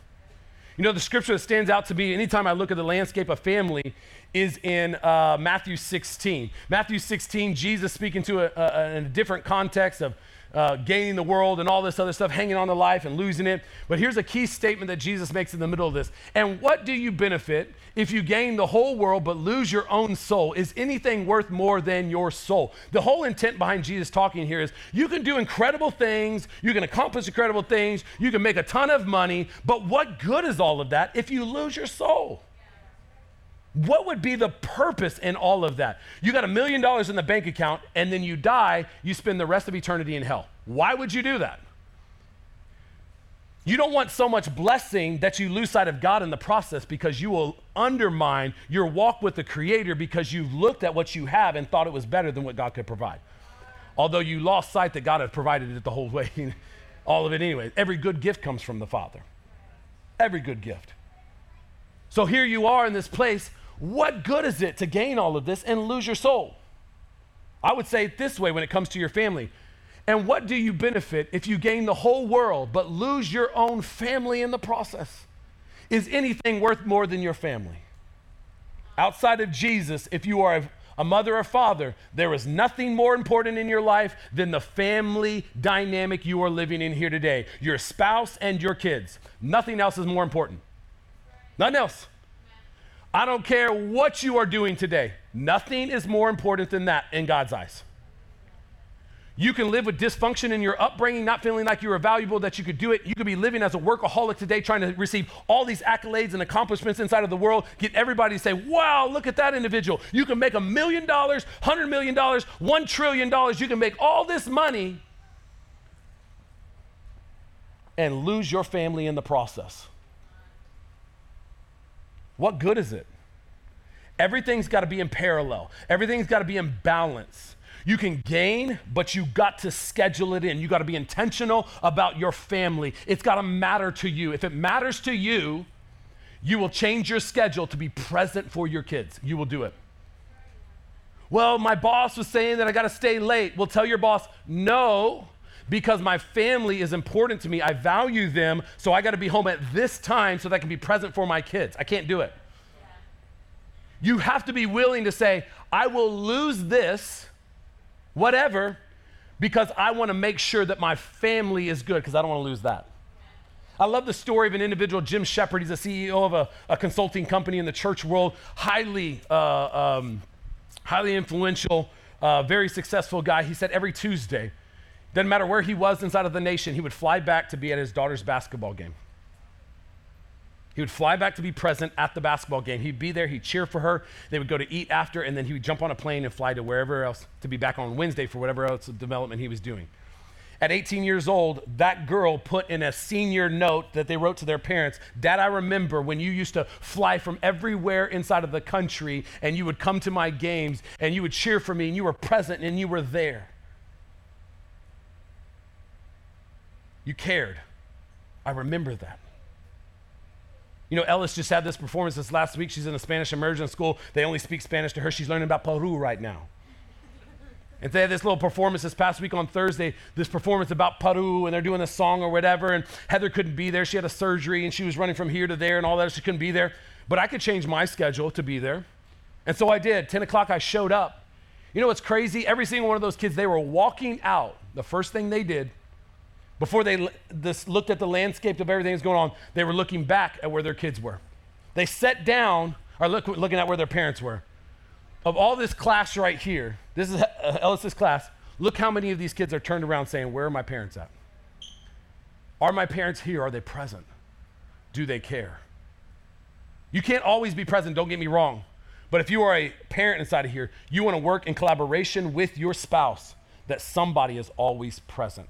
You know, the scripture that stands out to me anytime I look at the landscape of family is in uh, Matthew 16. Matthew 16, Jesus speaking to a, a, a different context of uh, gaining the world and all this other stuff, hanging on to life and losing it. But here's a key statement that Jesus makes in the middle of this. And what do you benefit if you gain the whole world but lose your own soul? Is anything worth more than your soul? The whole intent behind Jesus talking here is you can do incredible things, you can accomplish incredible things, you can make a ton of money, but what good is all of that if you lose your soul? What would be the purpose in all of that? You got a million dollars in the bank account and then you die, you spend the rest of eternity in hell. Why would you do that? You don't want so much blessing that you lose sight of God in the process because you will undermine your walk with the Creator because you've looked at what you have and thought it was better than what God could provide. Although you lost sight that God had provided it the whole way, all of it anyway. Every good gift comes from the Father. Every good gift. So here you are in this place. What good is it to gain all of this and lose your soul? I would say it this way when it comes to your family and what do you benefit if you gain the whole world but lose your own family in the process? Is anything worth more than your family? Outside of Jesus, if you are a, mother or father, there is nothing more important in your life than the family dynamic you are living in here today your spouse and your kids. Nothing else is more important. Nothing else. I don't care what you are doing today, nothing is more important than that in God's eyes. You can live with dysfunction in your upbringing, not feeling like you were valuable, that you could do it. You could be living as a workaholic today, trying to receive all these accolades and accomplishments inside of the world, get everybody to say, wow, look at that individual. You can make a million dollars, hundred million dollars, one trillion dollars. You can make all this money and lose your family in the process. What good is it? Everything's got to be in parallel, everything's got to be in balance. You can gain, but you got to schedule it in. You got to be intentional about your family. It's got to matter to you. If it matters to you, you will change your schedule to be present for your kids. You will do it. Well, my boss was saying that I got to stay late. Well, tell your boss, no, because my family is important to me. I value them, so I got to be home at this time so that I can be present for my kids. I can't do it. You have to be willing to say, I will lose this whatever, because I want to make sure that my family is good because I don't want to lose that. I love the story of an individual, Jim Sheppard. He's a CEO of a, a consulting company in the church world, highly, uh, um, highly influential, uh, very successful guy. He said every Tuesday, doesn't matter where he was inside of the nation, he would fly back to be at his daughter's basketball game. He would fly back to be present at the basketball game. He'd be there, he'd cheer for her. They would go to eat after, and then he would jump on a plane and fly to wherever else to be back on Wednesday for whatever else development he was doing. At 18 years old, that girl put in a senior note that they wrote to their parents Dad, I remember when you used to fly from everywhere inside of the country and you would come to my games and you would cheer for me and you were present and you were there. You cared. I remember that. You know, Ellis just had this performance this last week. She's in a Spanish immersion school. They only speak Spanish to her. She's learning about Peru right now. And they had this little performance this past week on Thursday, this performance about Peru, and they're doing a song or whatever. And Heather couldn't be there. She had a surgery and she was running from here to there and all that. She couldn't be there. But I could change my schedule to be there. And so I did. 10 o'clock, I showed up. You know what's crazy? Every single one of those kids, they were walking out. The first thing they did before they this looked at the landscape of everything that's going on, they were looking back at where their kids were. They sat down, or look, looking at where their parents were. Of all this class right here, this is uh, Ellis's class. Look how many of these kids are turned around saying, Where are my parents at? Are my parents here? Are they present? Do they care? You can't always be present, don't get me wrong. But if you are a parent inside of here, you want to work in collaboration with your spouse that somebody is always present.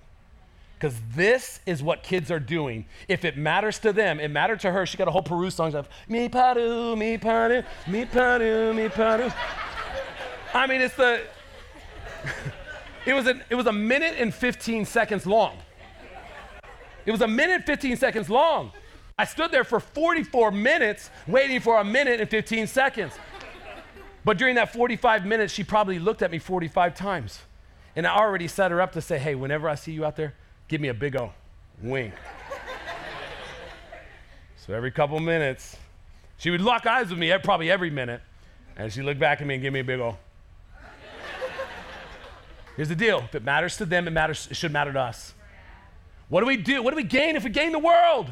Because this is what kids are doing. If it matters to them, it mattered to her. She got a whole Peru song of me padu, me padu, me padu, me padu. I mean, it's the. it was a, it was a minute and 15 seconds long. It was a minute 15 seconds long. I stood there for 44 minutes waiting for a minute and 15 seconds. But during that 45 minutes, she probably looked at me 45 times. And I already set her up to say, hey, whenever I see you out there, give me a big old wink. so every couple minutes, she would lock eyes with me probably every minute, and she'd look back at me and give me a big old. Here's the deal: if it matters to them, it matters. It should matter to us. What do we do? What do we gain if we gain the world?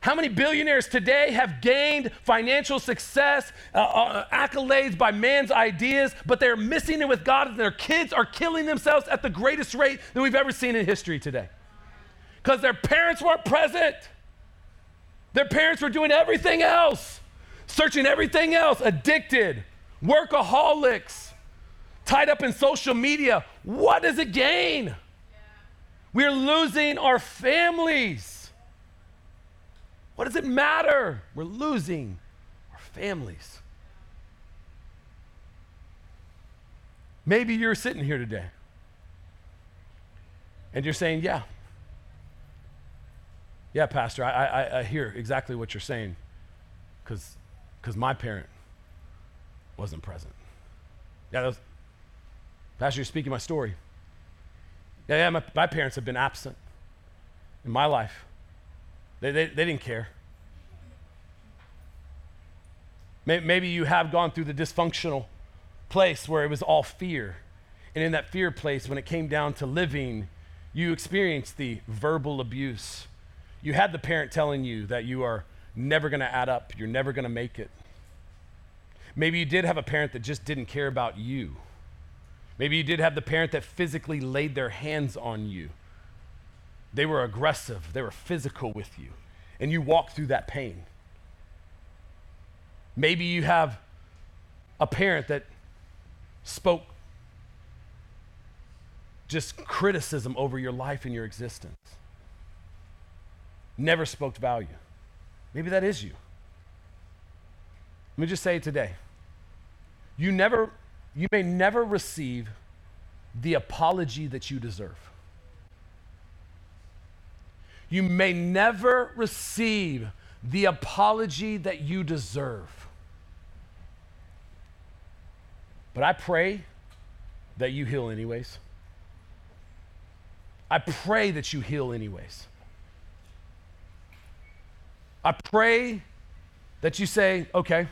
How many billionaires today have gained financial success, uh, uh, accolades by man's ideas, but they're missing it with God, and their kids are killing themselves at the greatest rate that we've ever seen in history today? Because their parents weren't present. Their parents were doing everything else, searching everything else, addicted, workaholics, tied up in social media. What does it gain? We're losing our families. What does it matter? We're losing our families. Maybe you're sitting here today and you're saying, Yeah, yeah, Pastor, I, I, I hear exactly what you're saying because my parent wasn't present. Yeah, was, Pastor, you're speaking my story. Yeah, yeah my, my parents have been absent in my life. They, they, they didn't care. Maybe you have gone through the dysfunctional place where it was all fear. And in that fear place, when it came down to living, you experienced the verbal abuse. You had the parent telling you that you are never going to add up, you're never going to make it. Maybe you did have a parent that just didn't care about you. Maybe you did have the parent that physically laid their hands on you. They were aggressive, they were physical with you, and you walk through that pain. Maybe you have a parent that spoke just criticism over your life and your existence. Never spoke value. Maybe that is you. Let me just say it today. You never you may never receive the apology that you deserve. You may never receive the apology that you deserve. But I pray that you heal anyways. I pray that you heal anyways. I pray that you say, okay,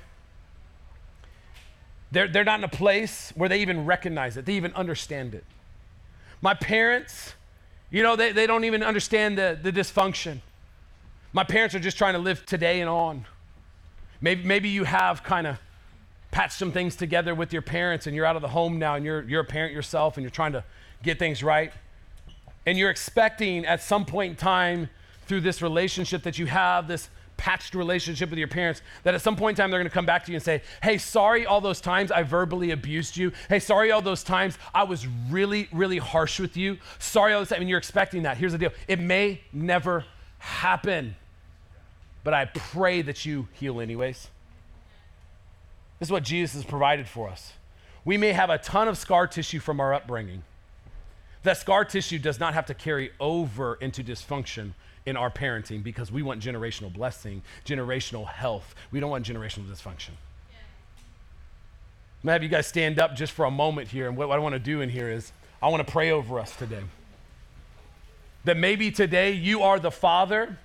they're, they're not in a place where they even recognize it, they even understand it. My parents, you know, they, they don't even understand the, the dysfunction. My parents are just trying to live today and on. Maybe, maybe you have kind of patched some things together with your parents and you're out of the home now and you're, you're a parent yourself and you're trying to get things right. And you're expecting at some point in time through this relationship that you have, this patched relationship with your parents that at some point in time they're going to come back to you and say, Hey, sorry all those times I verbally abused you. Hey, sorry all those times I was really, really harsh with you. Sorry all those times. I mean, you're expecting that. Here's the deal it may never happen, but I pray that you heal anyways. This is what Jesus has provided for us. We may have a ton of scar tissue from our upbringing. That scar tissue does not have to carry over into dysfunction in our parenting because we want generational blessing, generational health. We don't want generational dysfunction. I'm to have you guys stand up just for a moment here. And what, I want to do in here is I want to pray over us today. That maybe today you are the father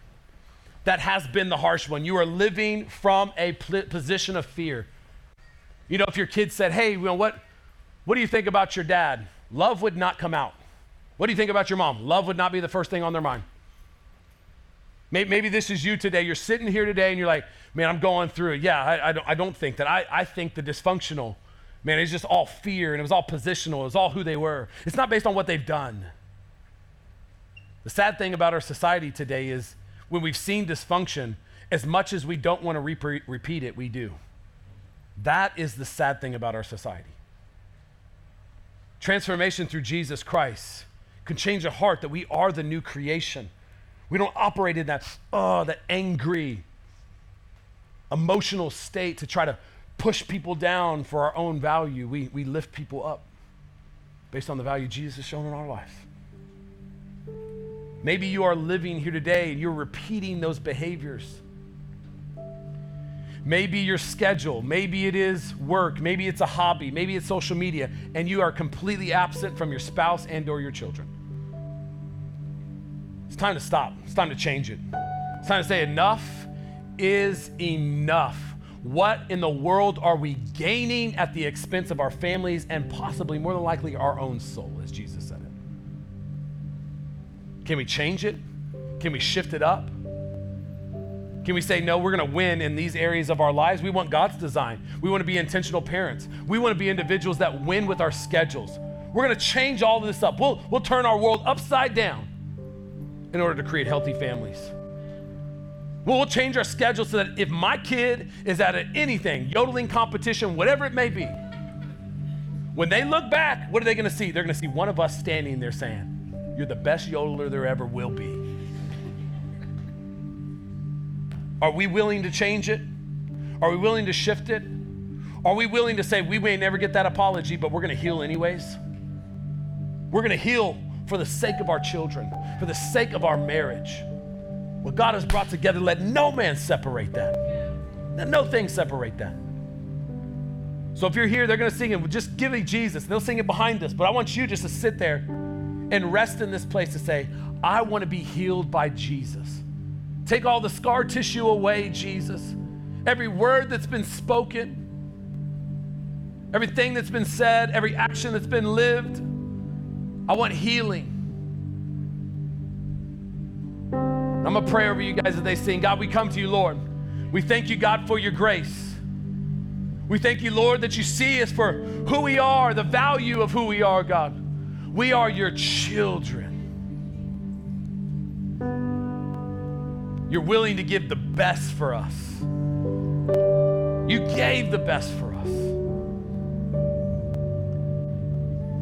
that has been the harsh one. You are living from a pl- position of fear. You know, if your kid said, Hey, you know, what, what do you think about your dad? Love would not come out. What do you think about your mom? Love would not be the first thing on their mind. Maybe this is you today. You're sitting here today and you're like, man, I'm going through it. Yeah, I, I, don't, I don't think that. I, I think the dysfunctional, man, it's just all fear and it was all positional. It was all who they were. It's not based on what they've done. The sad thing about our society today is when we've seen dysfunction, as much as we don't want to re- repeat it, we do. That is the sad thing about our society. Transformation through Jesus Christ can change a heart that we are the new creation we don't operate in that, oh, that angry, emotional state to try to push people down for our own value. We, we lift people up based on the value Jesus has shown in our life. Maybe you are living here today and you're repeating those behaviors. Maybe your schedule, maybe it is work, maybe it's a hobby, maybe it's social media, and you are completely absent from your spouse and or your children. Time to stop. It's time to change it. It's time to say enough is enough. What in the world are we gaining at the expense of our families and possibly, more than likely, our own soul, as Jesus said it? Can we change it? Can we shift it up? Can we say, no, we're going to win in these areas of our lives? We want God's design. We want to be intentional parents. We want to be individuals that win with our schedules. We're going to change all of this up. We'll, we'll turn our world upside down in order to create healthy families. Well, change our schedule so that if my kid is at anything, yodeling competition, whatever it may be, when they look back, what are they going to see? They're going to see one of us standing there saying, You're the best yodeler there ever will be. Are we willing to change it? Are we willing to shift it? Are we willing to say, we may never get that apology, but we're going to heal anyways? We're going to heal for the sake of our children, for the sake of our marriage. What God has brought together, let no man separate that. Let no thing separate that. So if you're here, they're going to sing it. Just give me Jesus. They'll sing it behind us. But I want you just to sit there and rest in this place to say, I want to be healed by Jesus. Take all the scar tissue away, Jesus. Every word that's been spoken, everything that's been said, every action that's been lived. I want healing. I'm going to pray over you guys as they sing. God, we come to you, Lord. We thank you, God, for your grace. We thank you, Lord, that you see us for who we are, the value of who we are, God. We are your children. You're willing to give the best for us. You gave the best for us.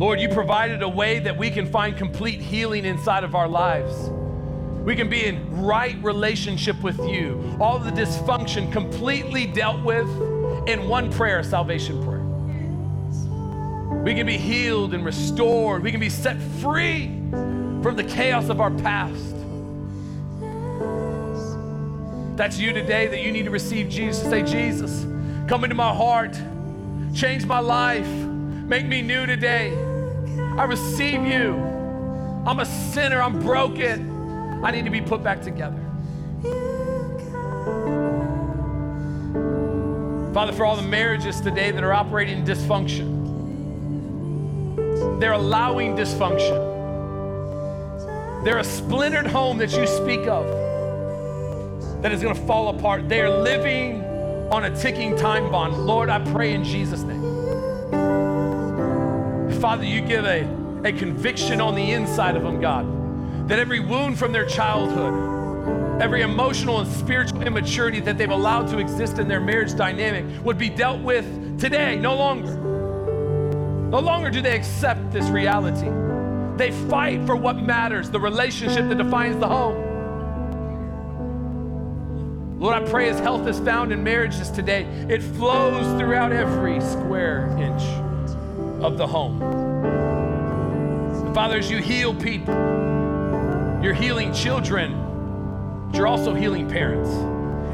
Lord, you provided a way that we can find complete healing inside of our lives. We can be in right relationship with you. All the dysfunction completely dealt with in one prayer, salvation prayer. We can be healed and restored. We can be set free from the chaos of our past. That's you today that you need to receive Jesus. Say, Jesus, come into my heart, change my life, make me new today. I receive you. I'm a sinner, I'm broken. I need to be put back together. Father, for all the marriages today that are operating in dysfunction, they're allowing dysfunction. They're a splintered home that you speak of that is going to fall apart. They are living on a ticking time bomb. Lord, I pray in Jesus' name. Father, you give a, a conviction on the inside of them, God, that every wound from their childhood, every emotional and spiritual immaturity that they've allowed to exist in their marriage dynamic would be dealt with today, no longer. No longer do they accept this reality. They fight for what matters, the relationship that defines the home. Lord, I pray as health is found in marriages today, it flows throughout every square inch of the home. Father, as you heal people, you're healing children, but you're also healing parents.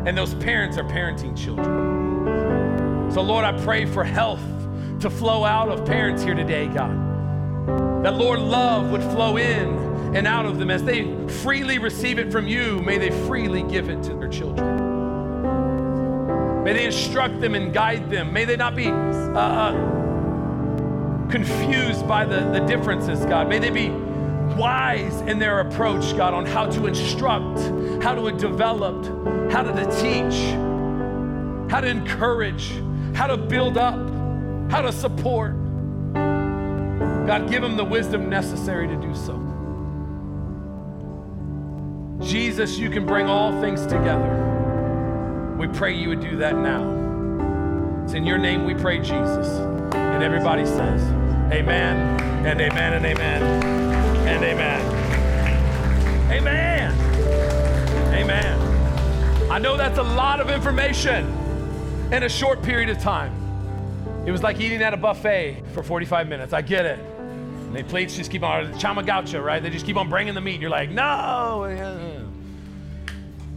And those parents are parenting children. So, Lord, I pray for health to flow out of parents here today, God. That, Lord, love would flow in and out of them as they freely receive it from you. May they freely give it to their children. May they instruct them and guide them. May they not be uh, uh, confused by the, the differences, God. May they be wise in their approach, God, on how to instruct, how to develop, how to teach, how to encourage, how to build up, how to support. God, give them the wisdom necessary to do so. Jesus, you can bring all things together. We pray you would do that now. It's in your name we pray, Jesus. And everybody says, Amen and amen and amen and amen. Amen. Amen. I know that's a lot of information in a short period of time. It was like eating at a buffet for 45 minutes. I get it. And the plates just keep on, Chama Gaucha, right? They just keep on bringing the meat. You're like, no.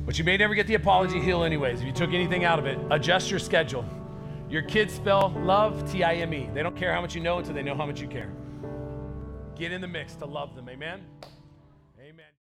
But you may never get the apology heal anyways. If you took anything out of it, adjust your schedule. Your kids spell love T I M E. They don't care how much you know until they know how much you care. Get in the mix to love them. Amen.